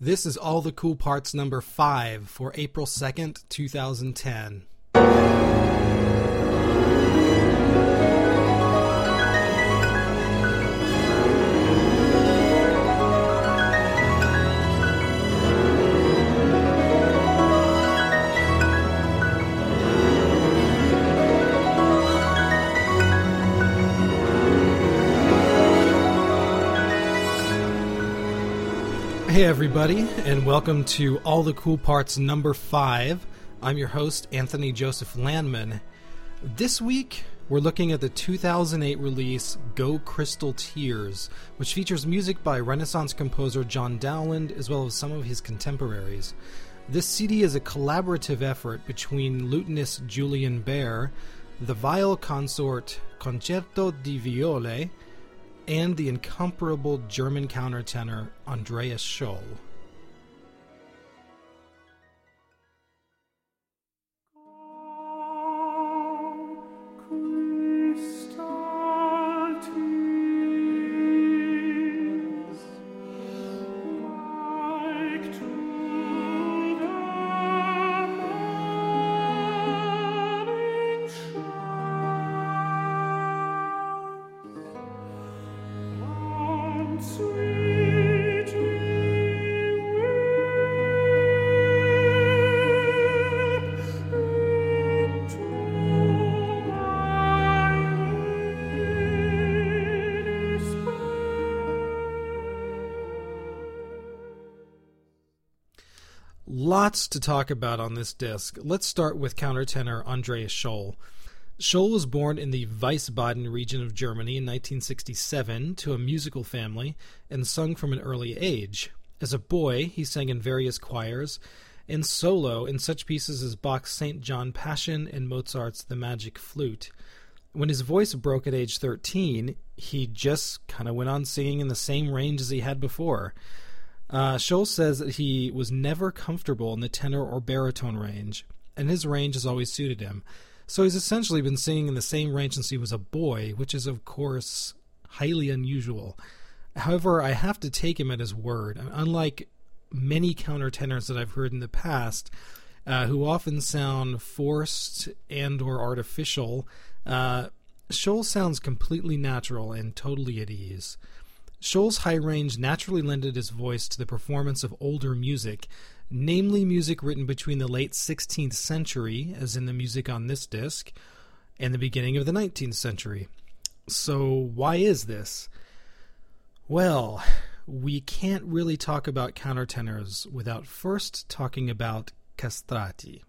This is All the Cool Parts number 5 for April 2nd, 2010. Everybody, and welcome to All the Cool Parts number five. I'm your host, Anthony Joseph Landman. This week, we're looking at the 2008 release Go Crystal Tears, which features music by Renaissance composer John Dowland as well as some of his contemporaries. This CD is a collaborative effort between lutenist Julian Behr, the viol consort Concerto di Viole, and the incomparable German countertenor Andreas Scholl. Lots to talk about on this disc. Let's start with countertenor Andreas Scholl. Scholl was born in the Wiesbaden region of Germany in 1967 to a musical family and sung from an early age. As a boy, he sang in various choirs and solo in such pieces as Bach's St. John Passion and Mozart's The Magic Flute. When his voice broke at age 13, he just kind of went on singing in the same range as he had before. Uh, Scholl says that he was never comfortable in the tenor or baritone range, and his range has always suited him. So he's essentially been singing in the same range since he was a boy, which is, of course, highly unusual. However, I have to take him at his word. Unlike many countertenors that I've heard in the past, uh, who often sound forced and or artificial, uh, Scholl sounds completely natural and totally at ease. Scholl's high range naturally lended his voice to the performance of older music, namely music written between the late 16th century, as in the music on this disc, and the beginning of the 19th century. So, why is this? Well, we can't really talk about countertenors without first talking about castrati.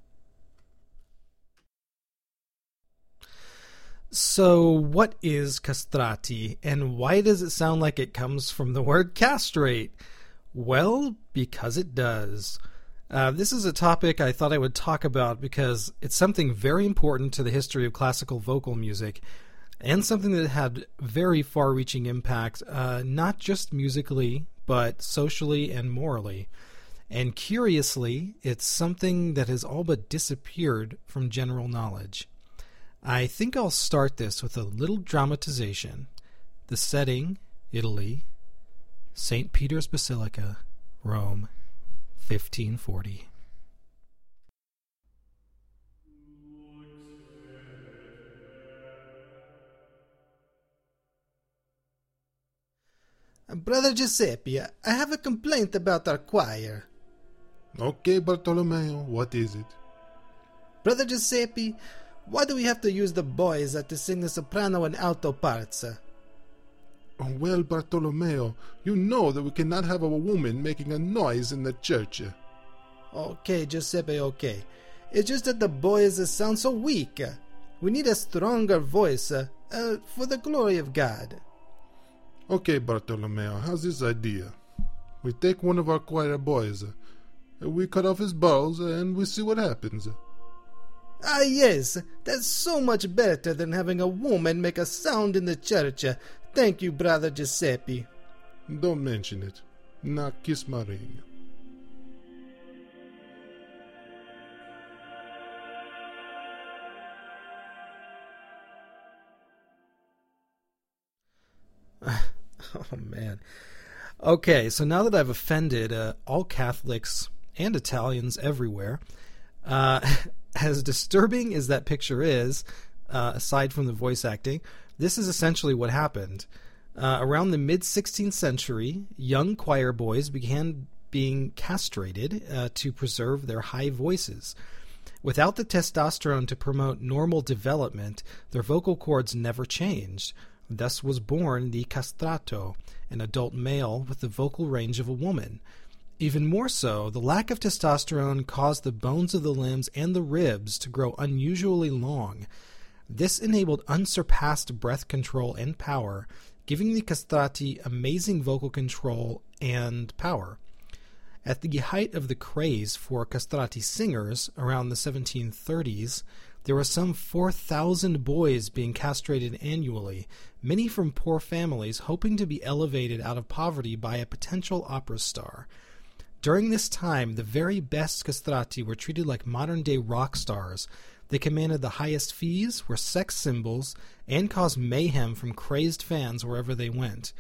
So, what is castrati, and why does it sound like it comes from the word castrate? Well, because it does. Uh, this is a topic I thought I would talk about because it's something very important to the history of classical vocal music and something that had very far reaching impact, uh, not just musically, but socially and morally. And curiously, it's something that has all but disappeared from general knowledge. I think I'll start this with a little dramatization. The setting, Italy, St. Peter's Basilica, Rome, 1540. Brother Giuseppe, I have a complaint about our choir. Okay, Bartolomeo, what is it? Brother Giuseppe, why do we have to use the boys to sing the soprano and alto parts? Oh, well, Bartolomeo, you know that we cannot have a woman making a noise in the church. Okay, Giuseppe, okay. It's just that the boys sound so weak. We need a stronger voice uh, for the glory of God. Okay, Bartolomeo, how's this idea? We take one of our choir boys, we cut off his balls, and we see what happens. Ah, yes, that's so much better than having a woman make a sound in the church. Thank you, brother Giuseppe. Don't mention it. Now kiss my ring. oh man. Okay, so now that I've offended uh, all Catholics and Italians everywhere, uh, as disturbing as that picture is, uh, aside from the voice acting, this is essentially what happened. Uh, around the mid 16th century, young choir boys began being castrated uh, to preserve their high voices. Without the testosterone to promote normal development, their vocal cords never changed. Thus was born the castrato, an adult male with the vocal range of a woman. Even more so, the lack of testosterone caused the bones of the limbs and the ribs to grow unusually long. This enabled unsurpassed breath control and power, giving the castrati amazing vocal control and power. At the height of the craze for castrati singers around the 1730s, there were some 4,000 boys being castrated annually, many from poor families hoping to be elevated out of poverty by a potential opera star. During this time, the very best castrati were treated like modern day rock stars. They commanded the highest fees, were sex symbols, and caused mayhem from crazed fans wherever they went.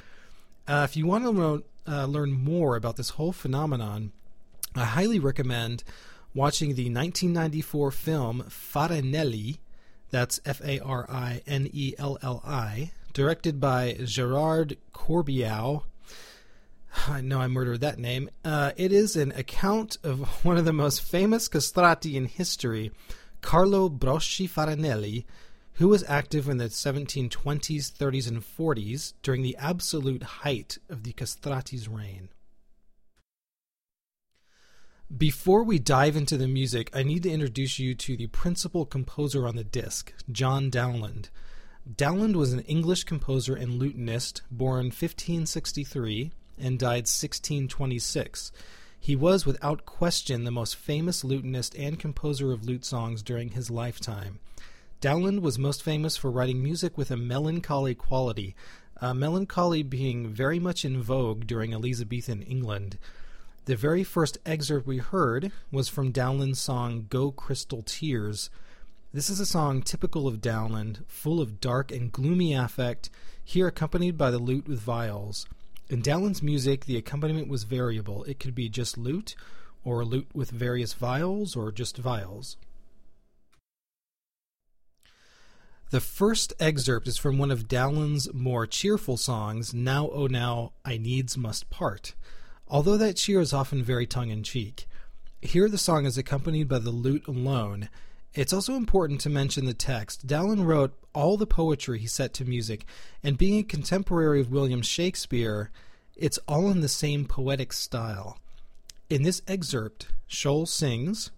Uh, if you want to learn, uh, learn more about this whole phenomenon, I highly recommend watching the 1994 film Farinelli, that's F A R I N E L L I, directed by Gerard Corbiau. I know I murdered that name. Uh, it is an account of one of the most famous castrati in history, Carlo Broschi Farinelli, who was active in the 1720s, 30s, and 40s during the absolute height of the castrati's reign. Before we dive into the music, I need to introduce you to the principal composer on the disc, John Dowland. Dowland was an English composer and lutenist born 1563 and died 1626. He was, without question, the most famous lutenist and composer of lute songs during his lifetime. Dowland was most famous for writing music with a melancholy quality, uh, melancholy being very much in vogue during Elizabethan England. The very first excerpt we heard was from Dowland's song Go Crystal Tears. This is a song typical of Dowland, full of dark and gloomy affect, here accompanied by the lute with viols. In Dowland's music, the accompaniment was variable. It could be just lute, or lute with various viols, or just viols. The first excerpt is from one of Dowland's more cheerful songs, Now Oh Now I Needs Must Part, although that cheer is often very tongue in cheek. Here the song is accompanied by the lute alone. It's also important to mention the text. Dowland wrote all the poetry he set to music, and being a contemporary of William Shakespeare, it's all in the same poetic style. In this excerpt, Scholl sings,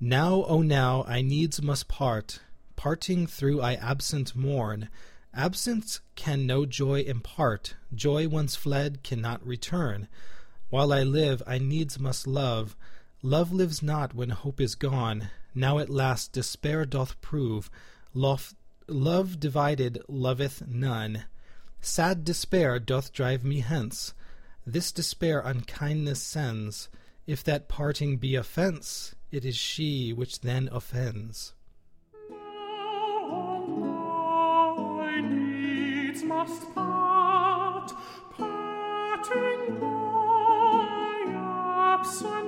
Now, oh now, I needs must part, parting through I absent mourn. Absence can no joy impart, joy once fled cannot return. While I live, I needs must love. Love lives not when hope is gone. Now at last despair doth prove. Love, love divided loveth none. Sad despair doth drive me hence. This despair unkindness sends. If that parting be offence, it is she which then offends. Now I needs must part, parting my absent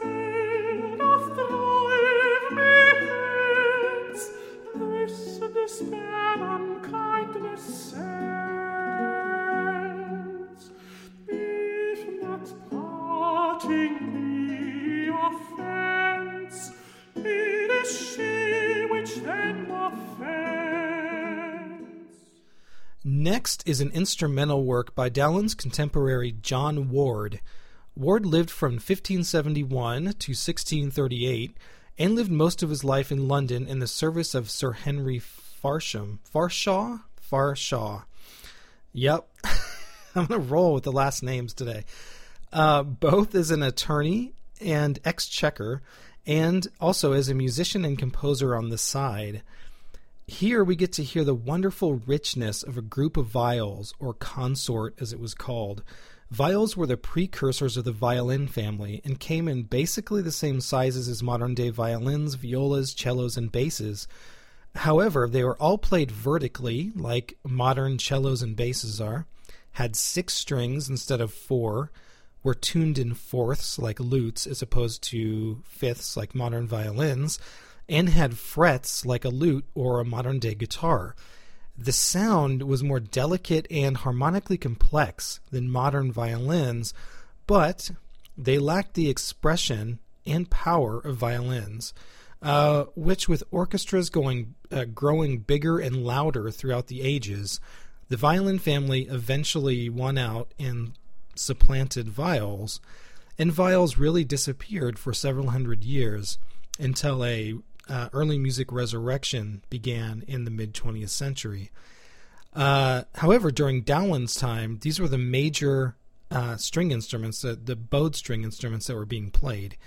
Next is an instrumental work by Dowland's contemporary John Ward. Ward lived from 1571 to 1638 and lived most of his life in London in the service of Sir Henry Farsham. Farshaw? Farshaw. Yep. I'm going to roll with the last names today. Uh, both as an attorney and exchequer, and also as a musician and composer on the side. Here we get to hear the wonderful richness of a group of viols, or consort as it was called. Viols were the precursors of the violin family and came in basically the same sizes as modern day violins, violas, cellos, and basses. However, they were all played vertically, like modern cellos and basses are, had six strings instead of four, were tuned in fourths like lutes as opposed to fifths like modern violins, and had frets like a lute or a modern day guitar. The sound was more delicate and harmonically complex than modern violins, but they lacked the expression and power of violins, uh, which, with orchestras going uh, growing bigger and louder throughout the ages, the violin family eventually won out and supplanted viols, and viols really disappeared for several hundred years until a uh, early music resurrection began in the mid 20th century. Uh, however, during Dowland's time, these were the major uh, string instruments, uh, the bowed string instruments that were being played.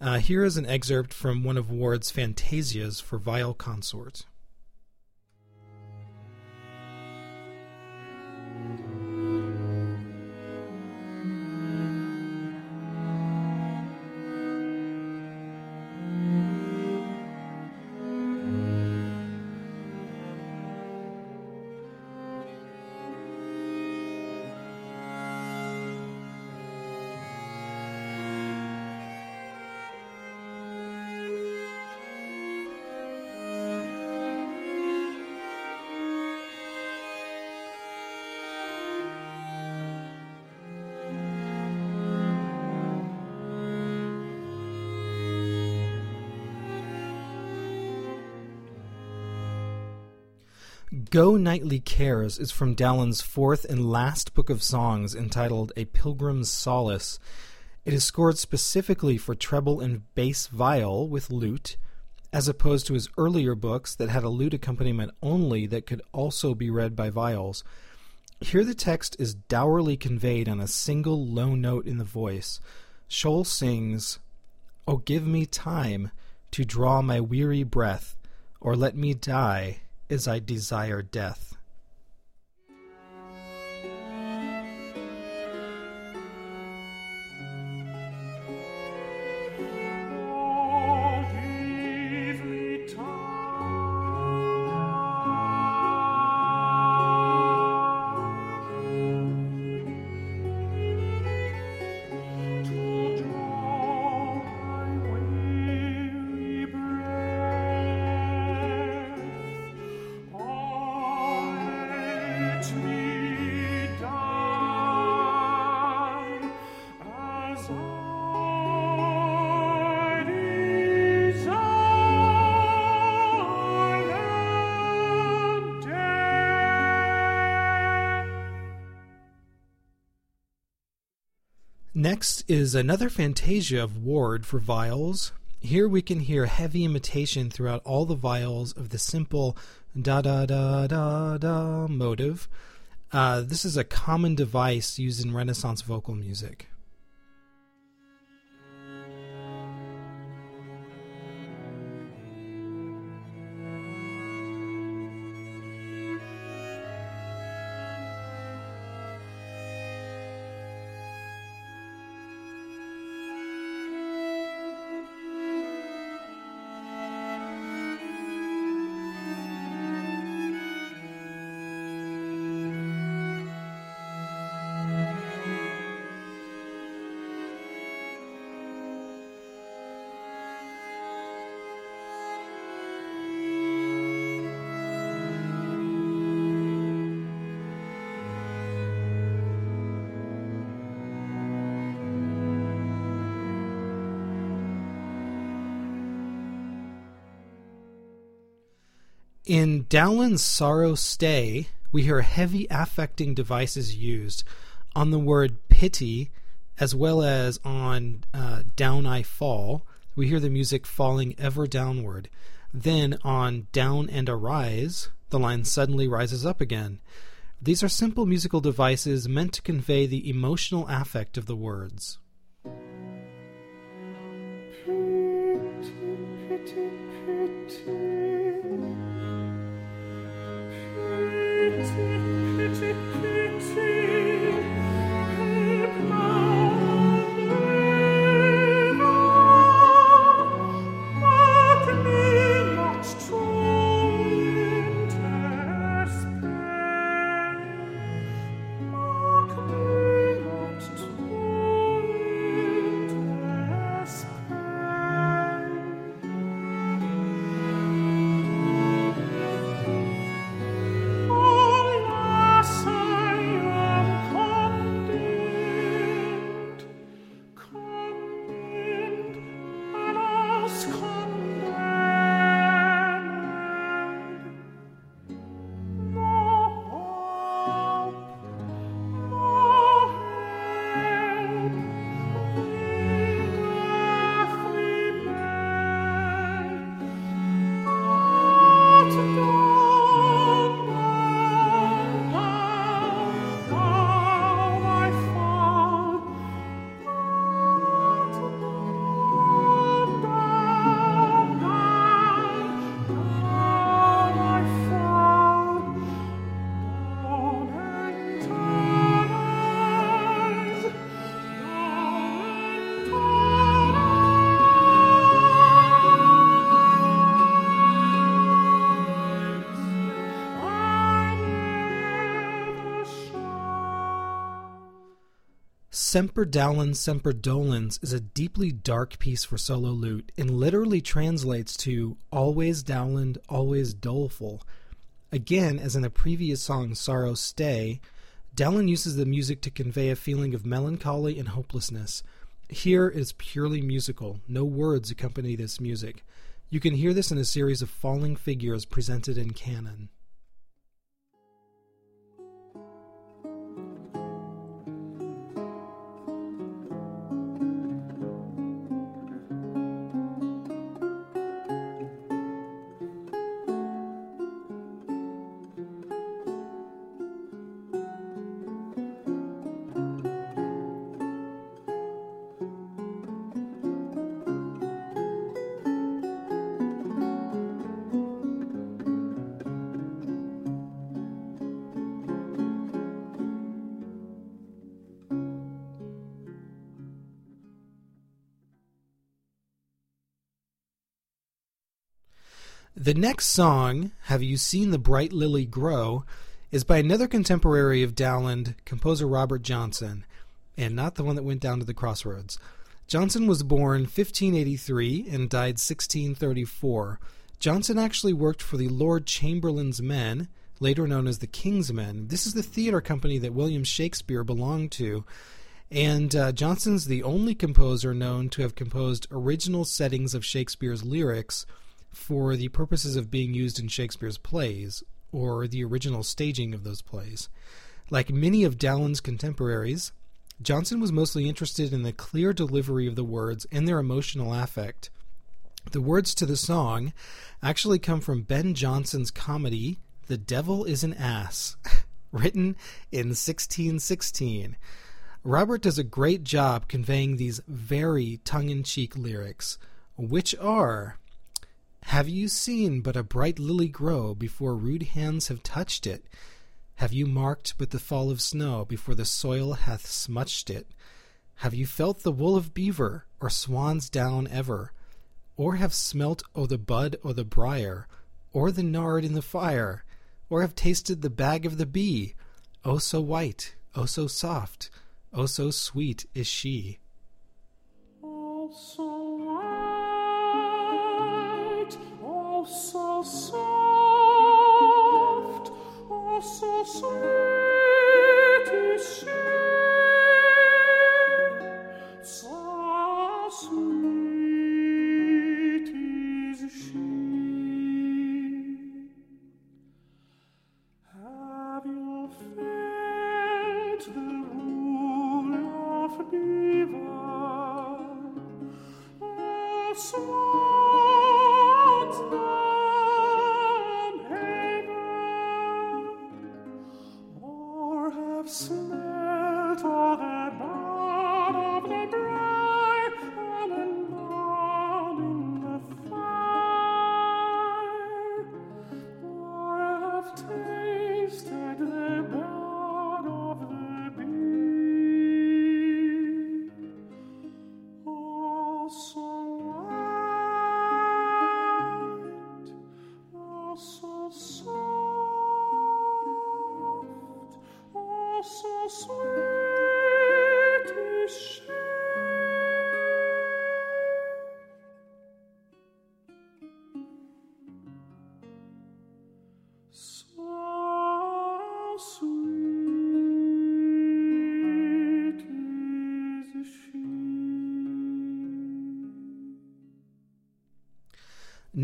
Uh, here is an excerpt from one of Ward's fantasias for viol consort. Go Nightly Cares is from Dowland's fourth and last book of songs entitled A Pilgrim's Solace. It is scored specifically for treble and bass viol with lute, as opposed to his earlier books that had a lute accompaniment only that could also be read by viols. Here the text is dourly conveyed on a single low note in the voice. Scholl sings, Oh, give me time to draw my weary breath, or let me die as I desire death. Next is another fantasia of Ward for viols. Here we can hear heavy imitation throughout all the viols of the simple da da da da da motive. Uh, this is a common device used in Renaissance vocal music. In Dowland's Sorrow Stay, we hear heavy affecting devices used. On the word pity, as well as on uh, Down I Fall, we hear the music falling ever downward. Then on Down and Arise, the line suddenly rises up again. These are simple musical devices meant to convey the emotional affect of the words. Semper Dowland Semper Dolens is a deeply dark piece for solo lute and literally translates to always dowland, always doleful. Again, as in the previous song Sorrow Stay, Dowland uses the music to convey a feeling of melancholy and hopelessness. Here is purely musical, no words accompany this music. You can hear this in a series of falling figures presented in canon. The next song, Have You Seen the Bright Lily Grow, is by another contemporary of Dowland, composer Robert Johnson, and not the one that went down to the crossroads. Johnson was born 1583 and died 1634. Johnson actually worked for the Lord Chamberlain's Men, later known as the King's Men. This is the theater company that William Shakespeare belonged to. And uh, Johnson's the only composer known to have composed original settings of Shakespeare's lyrics for the purposes of being used in Shakespeare's plays or the original staging of those plays. Like many of Dowland's contemporaries, Johnson was mostly interested in the clear delivery of the words and their emotional affect. The words to the song actually come from Ben Jonson's comedy, The Devil is an Ass, written in 1616. Robert does a great job conveying these very tongue in cheek lyrics, which are have you seen but a bright lily grow before rude hands have touched it? Have you marked but the fall of snow before the soil hath smutched it? Have you felt the wool of beaver, or swan's down ever? Or have smelt o' the bud o' the brier, or the nard in the fire? Or have tasted the bag of the bee? Oh, so white, oh, so soft, oh, so sweet is she. So so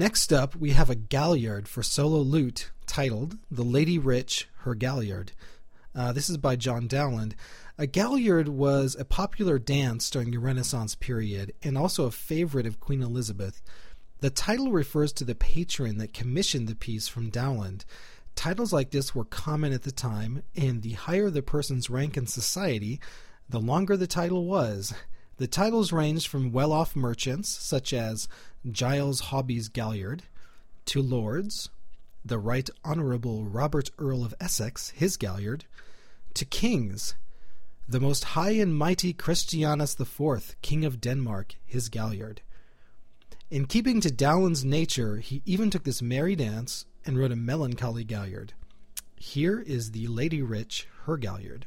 Next up, we have a galliard for solo lute titled The Lady Rich, Her Galliard. Uh, this is by John Dowland. A galliard was a popular dance during the Renaissance period and also a favorite of Queen Elizabeth. The title refers to the patron that commissioned the piece from Dowland. Titles like this were common at the time, and the higher the person's rank in society, the longer the title was. The titles ranged from well off merchants, such as Giles Hobby's Galliard, to lords, the Right Honourable Robert Earl of Essex, his Galliard, to kings, the most high and mighty Christianus IV, King of Denmark, his Galliard. In keeping to Dowland's nature, he even took this merry dance and wrote a melancholy Galliard. Here is the Lady Rich, her Galliard.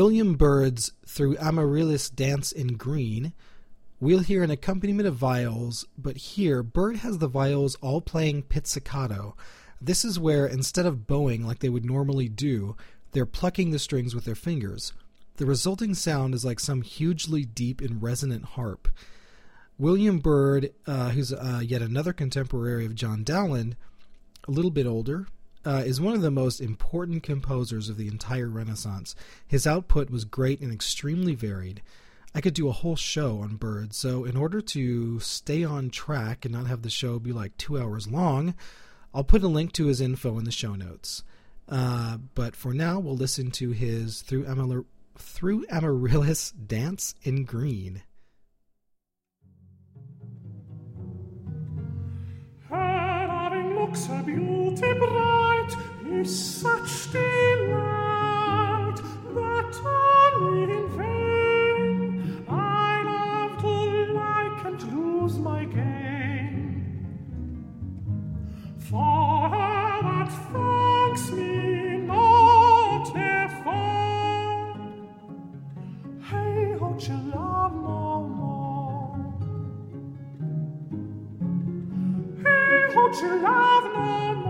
William Byrd's Through Amaryllis Dance in Green, we'll hear an accompaniment of viols, but here Byrd has the viols all playing pizzicato. This is where, instead of bowing like they would normally do, they're plucking the strings with their fingers. The resulting sound is like some hugely deep and resonant harp. William Byrd, uh, who's uh, yet another contemporary of John Dowland, a little bit older, uh, is one of the most important composers of the entire Renaissance. His output was great and extremely varied. I could do a whole show on Byrd, so in order to stay on track and not have the show be like two hours long, I'll put a link to his info in the show notes. Uh, but for now, we'll listen to his Through, Amar- Through Amaryllis Dance in Green. Her having looks her beauty ho, you love no more.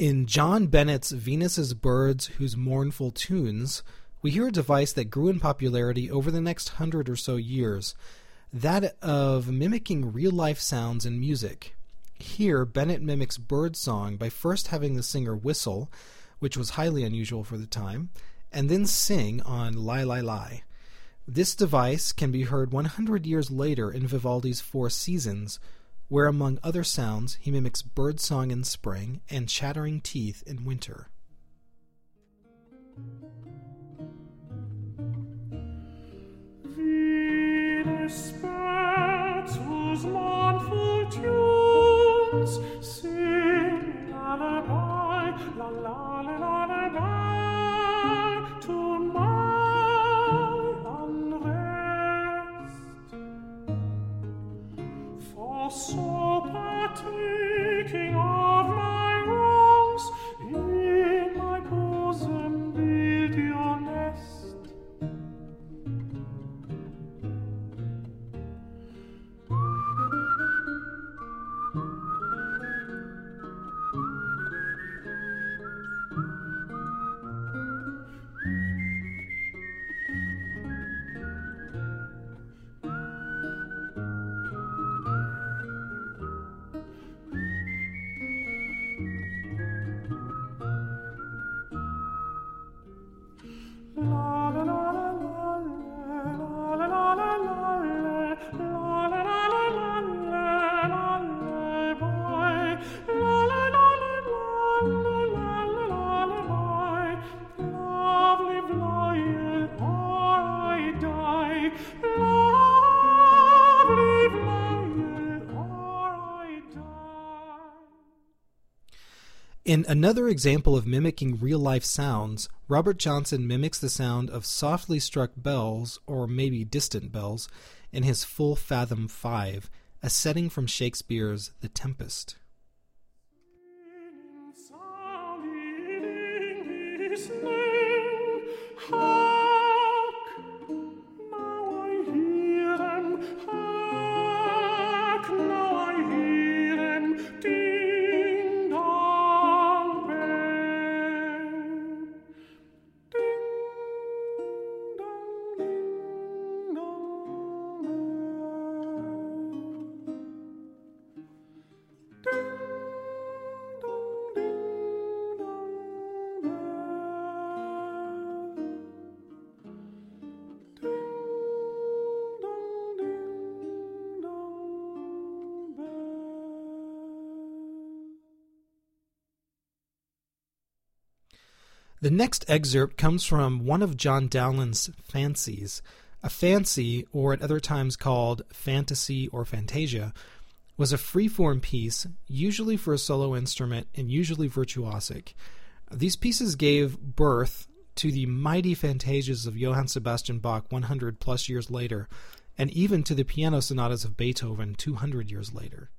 In John Bennett's Venus's Birds Whose Mournful Tunes, we hear a device that grew in popularity over the next hundred or so years that of mimicking real life sounds in music. Here, Bennett mimics bird song by first having the singer whistle, which was highly unusual for the time, and then sing on Lie Lie Lie. This device can be heard 100 years later in Vivaldi's Four Seasons, where, among other sounds, he mimics bird song in spring and chattering teeth in winter. In another example of mimicking real life sounds, Robert Johnson mimics the sound of softly struck bells, or maybe distant bells, in his Full Fathom Five, a setting from Shakespeare's The Tempest. The next excerpt comes from one of John Dowland's fancies. A fancy, or at other times called fantasy or fantasia, was a free-form piece, usually for a solo instrument and usually virtuosic. These pieces gave birth to the mighty fantasias of Johann Sebastian Bach 100 plus years later, and even to the piano sonatas of Beethoven 200 years later.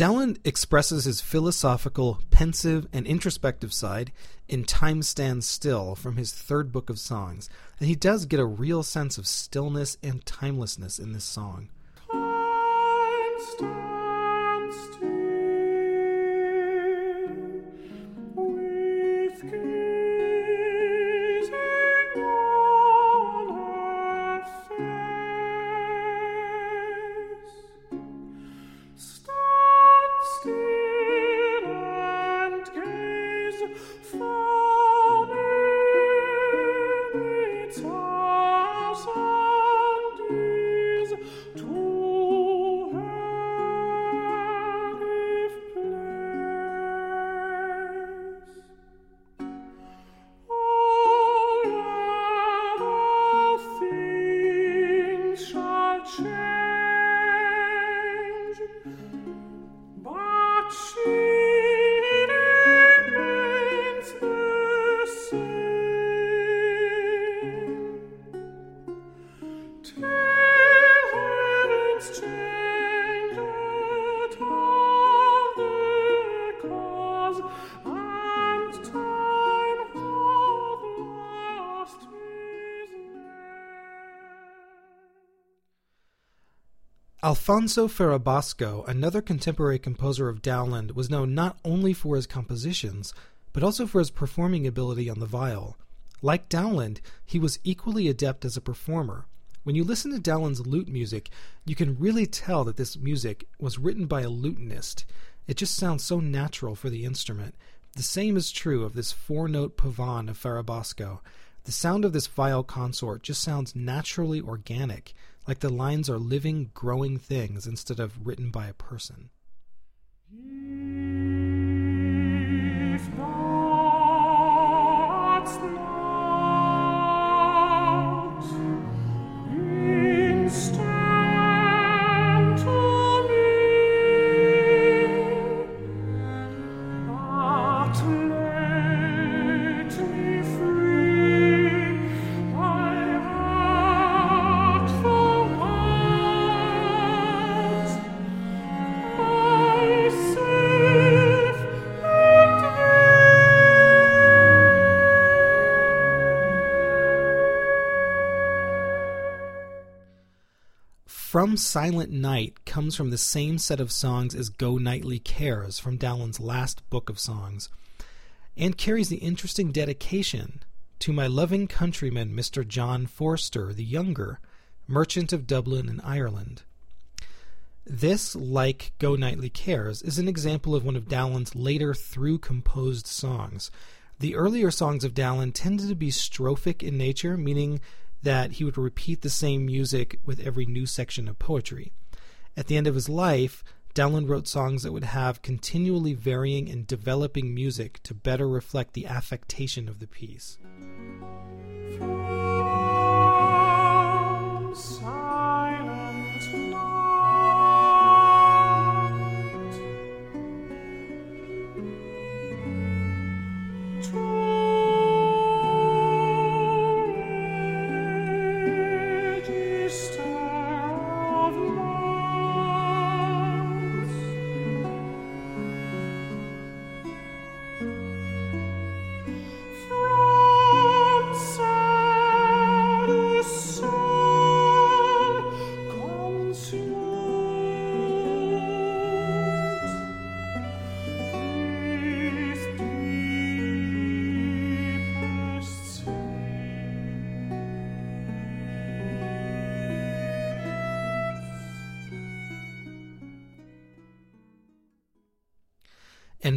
Dowland expresses his philosophical, pensive, and introspective side in Time Stands Still from his third book of songs, and he does get a real sense of stillness and timelessness in this song. Alfonso Ferrabosco, another contemporary composer of Dowland, was known not only for his compositions, but also for his performing ability on the viol. Like Dowland, he was equally adept as a performer. When you listen to Dowland's lute music, you can really tell that this music was written by a lutenist. It just sounds so natural for the instrument. The same is true of this four note pavane of Ferrabosco. The sound of this viol consort just sounds naturally organic, like the lines are living, growing things instead of written by a person. From Silent Night comes from the same set of songs as Go Nightly Cares from Dowland's last book of songs, and carries the interesting dedication to my loving countryman, Mr. John Forster the Younger, merchant of Dublin in Ireland. This, like Go Nightly Cares, is an example of one of Dowland's later through composed songs. The earlier songs of Dowland tended to be strophic in nature, meaning that he would repeat the same music with every new section of poetry. At the end of his life, Dowland wrote songs that would have continually varying and developing music to better reflect the affectation of the piece.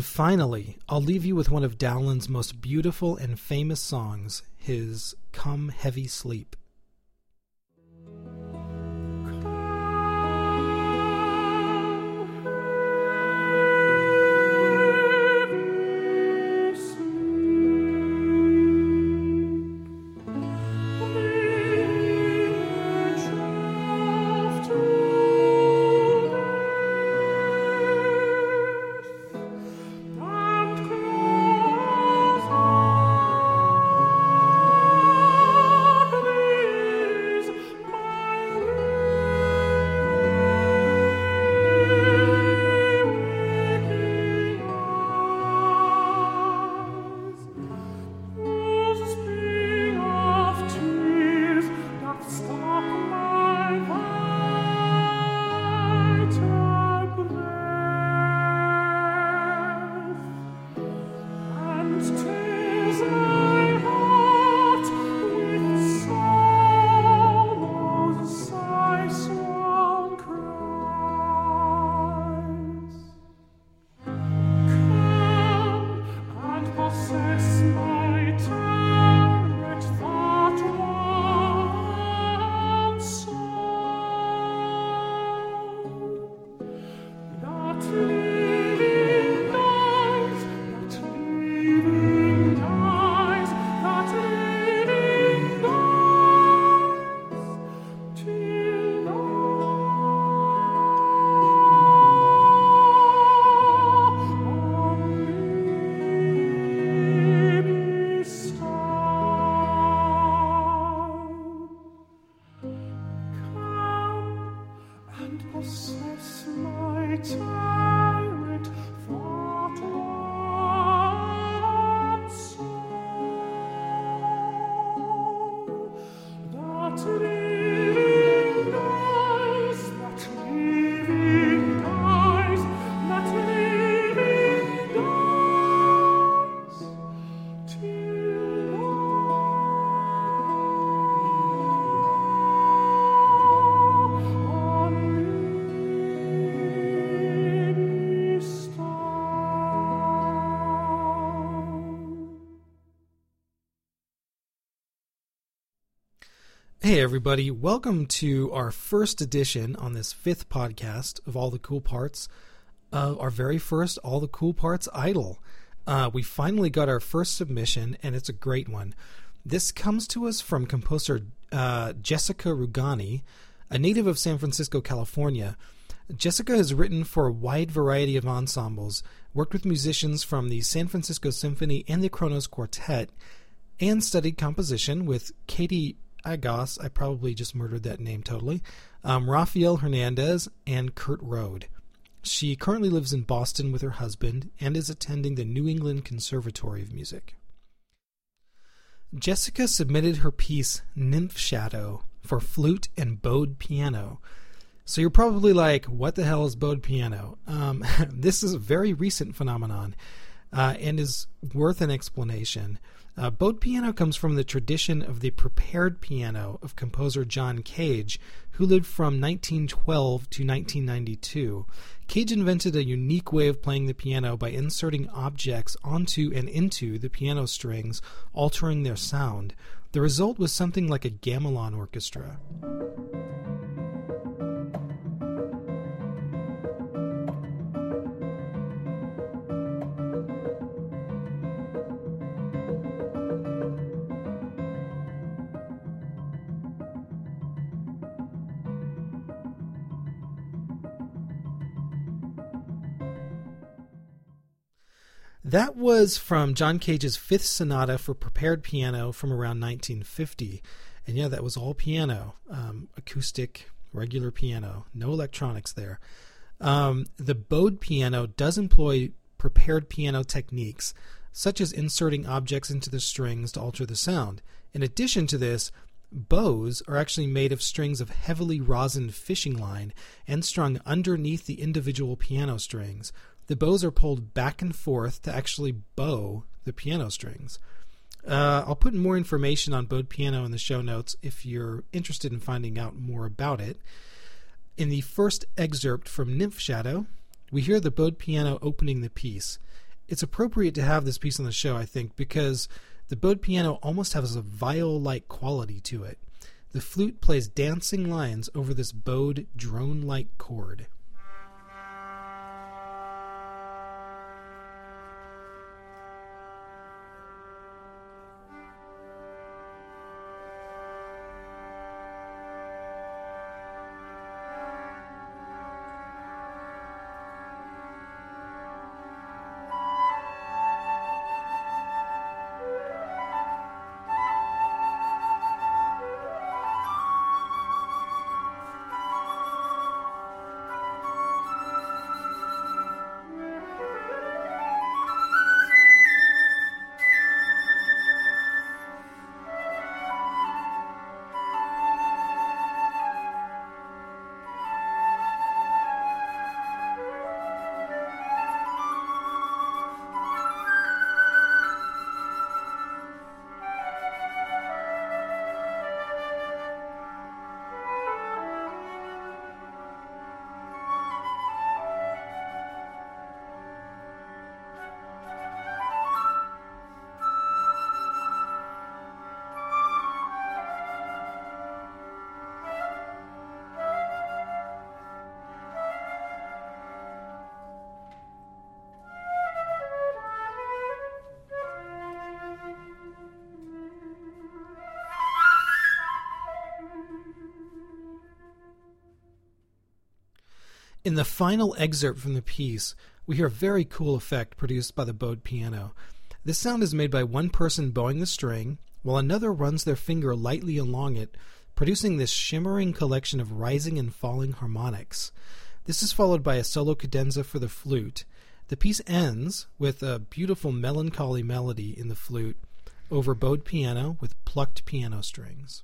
And finally, I'll leave you with one of Dowland's most beautiful and famous songs, his Come Heavy Sleep. Hey, everybody, welcome to our first edition on this fifth podcast of All the Cool Parts of our very first All the Cool Parts Idol. Uh, we finally got our first submission, and it's a great one. This comes to us from composer uh, Jessica Rugani, a native of San Francisco, California. Jessica has written for a wide variety of ensembles, worked with musicians from the San Francisco Symphony and the Kronos Quartet, and studied composition with Katie Agos. I probably just murdered that name totally. Um, Rafael Hernandez and Kurt Rohde. She currently lives in Boston with her husband and is attending the New England Conservatory of Music. Jessica submitted her piece Nymph Shadow for flute and bowed piano. So you're probably like, what the hell is bowed piano? Um, this is a very recent phenomenon uh, and is worth an explanation. Uh, bowed piano comes from the tradition of the prepared piano of composer John Cage, who lived from 1912 to 1992. Cage invented a unique way of playing the piano by inserting objects onto and into the piano strings, altering their sound. The result was something like a gamelan orchestra. That was from John Cage's Fifth Sonata for Prepared Piano from around 1950. And yeah, that was all piano, um, acoustic, regular piano, no electronics there. Um, the bowed piano does employ prepared piano techniques, such as inserting objects into the strings to alter the sound. In addition to this, bows are actually made of strings of heavily rosined fishing line and strung underneath the individual piano strings, the bows are pulled back and forth to actually bow the piano strings. Uh, I'll put more information on bowed piano in the show notes if you're interested in finding out more about it. In the first excerpt from Nymph Shadow, we hear the bowed piano opening the piece. It's appropriate to have this piece on the show, I think, because the bowed piano almost has a viol like quality to it. The flute plays dancing lines over this bowed drone like chord. In the final excerpt from the piece, we hear a very cool effect produced by the bowed piano. This sound is made by one person bowing the string, while another runs their finger lightly along it, producing this shimmering collection of rising and falling harmonics. This is followed by a solo cadenza for the flute. The piece ends with a beautiful melancholy melody in the flute over bowed piano with plucked piano strings.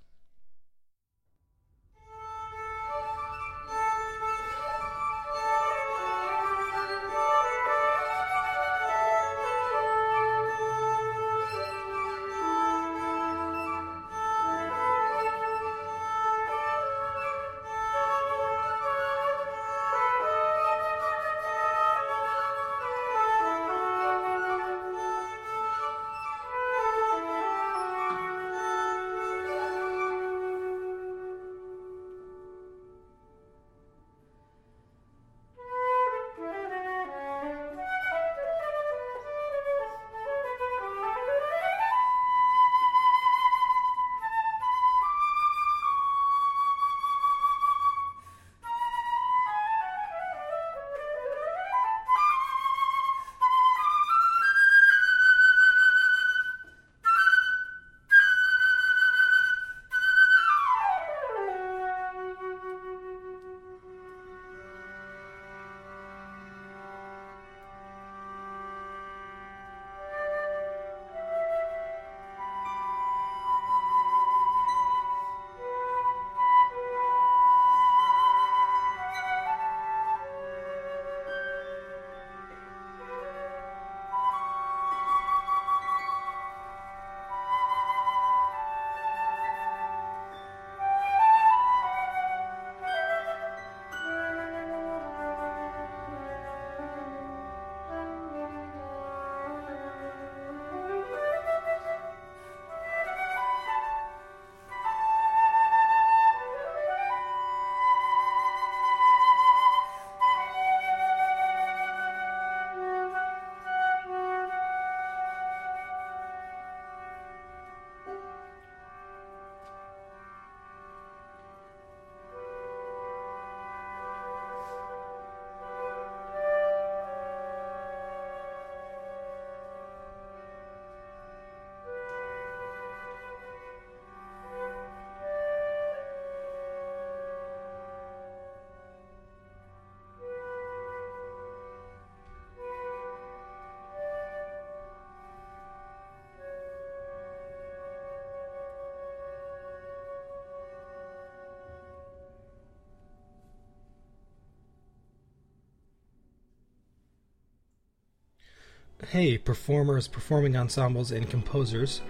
Hey, performers, performing ensembles, and composers.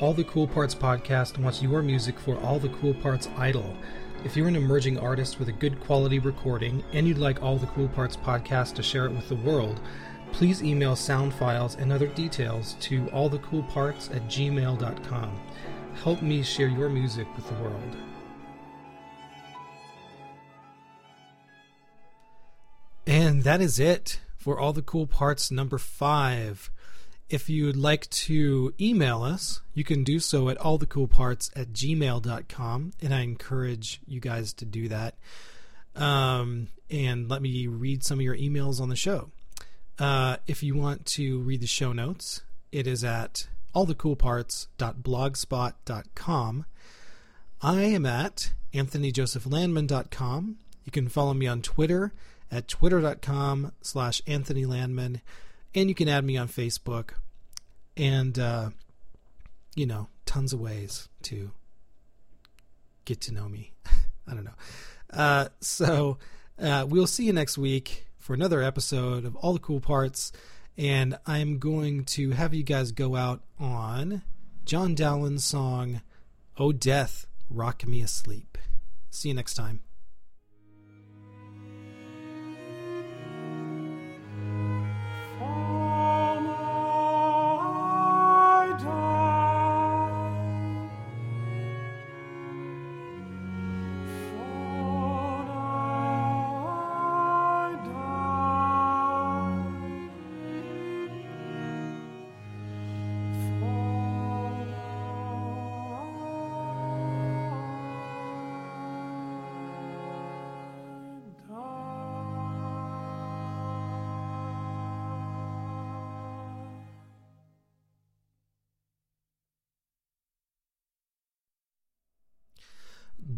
All the Cool Parts podcast wants your music for All the Cool Parts Idol. If you're an emerging artist with a good quality recording and you'd like All the Cool Parts podcast to share it with the world, please email sound files and other details to allthecoolparts at gmail.com. Help me share your music with the world. And that is it for all the cool parts number five. If you'd like to email us, you can do so at allthecoolparts at gmail.com, and I encourage you guys to do that. Um, and let me read some of your emails on the show. Uh, if you want to read the show notes, it is at allthecoolparts.blogspot.com. I am at anthonyjosephlandman.com. You can follow me on Twitter at twitter.com slash Anthony Landman. And you can add me on Facebook. And, uh, you know, tons of ways to get to know me. I don't know. Uh, so uh, we'll see you next week for another episode of All the Cool Parts. And I'm going to have you guys go out on John Dowland's song, Oh Death, Rock Me Asleep. See you next time.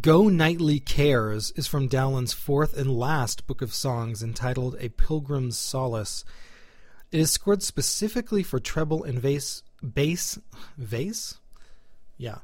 Go Nightly Cares is from Dowland's fourth and last book of songs entitled A Pilgrim's Solace. It is scored specifically for treble and bass, bass, vase? Yeah,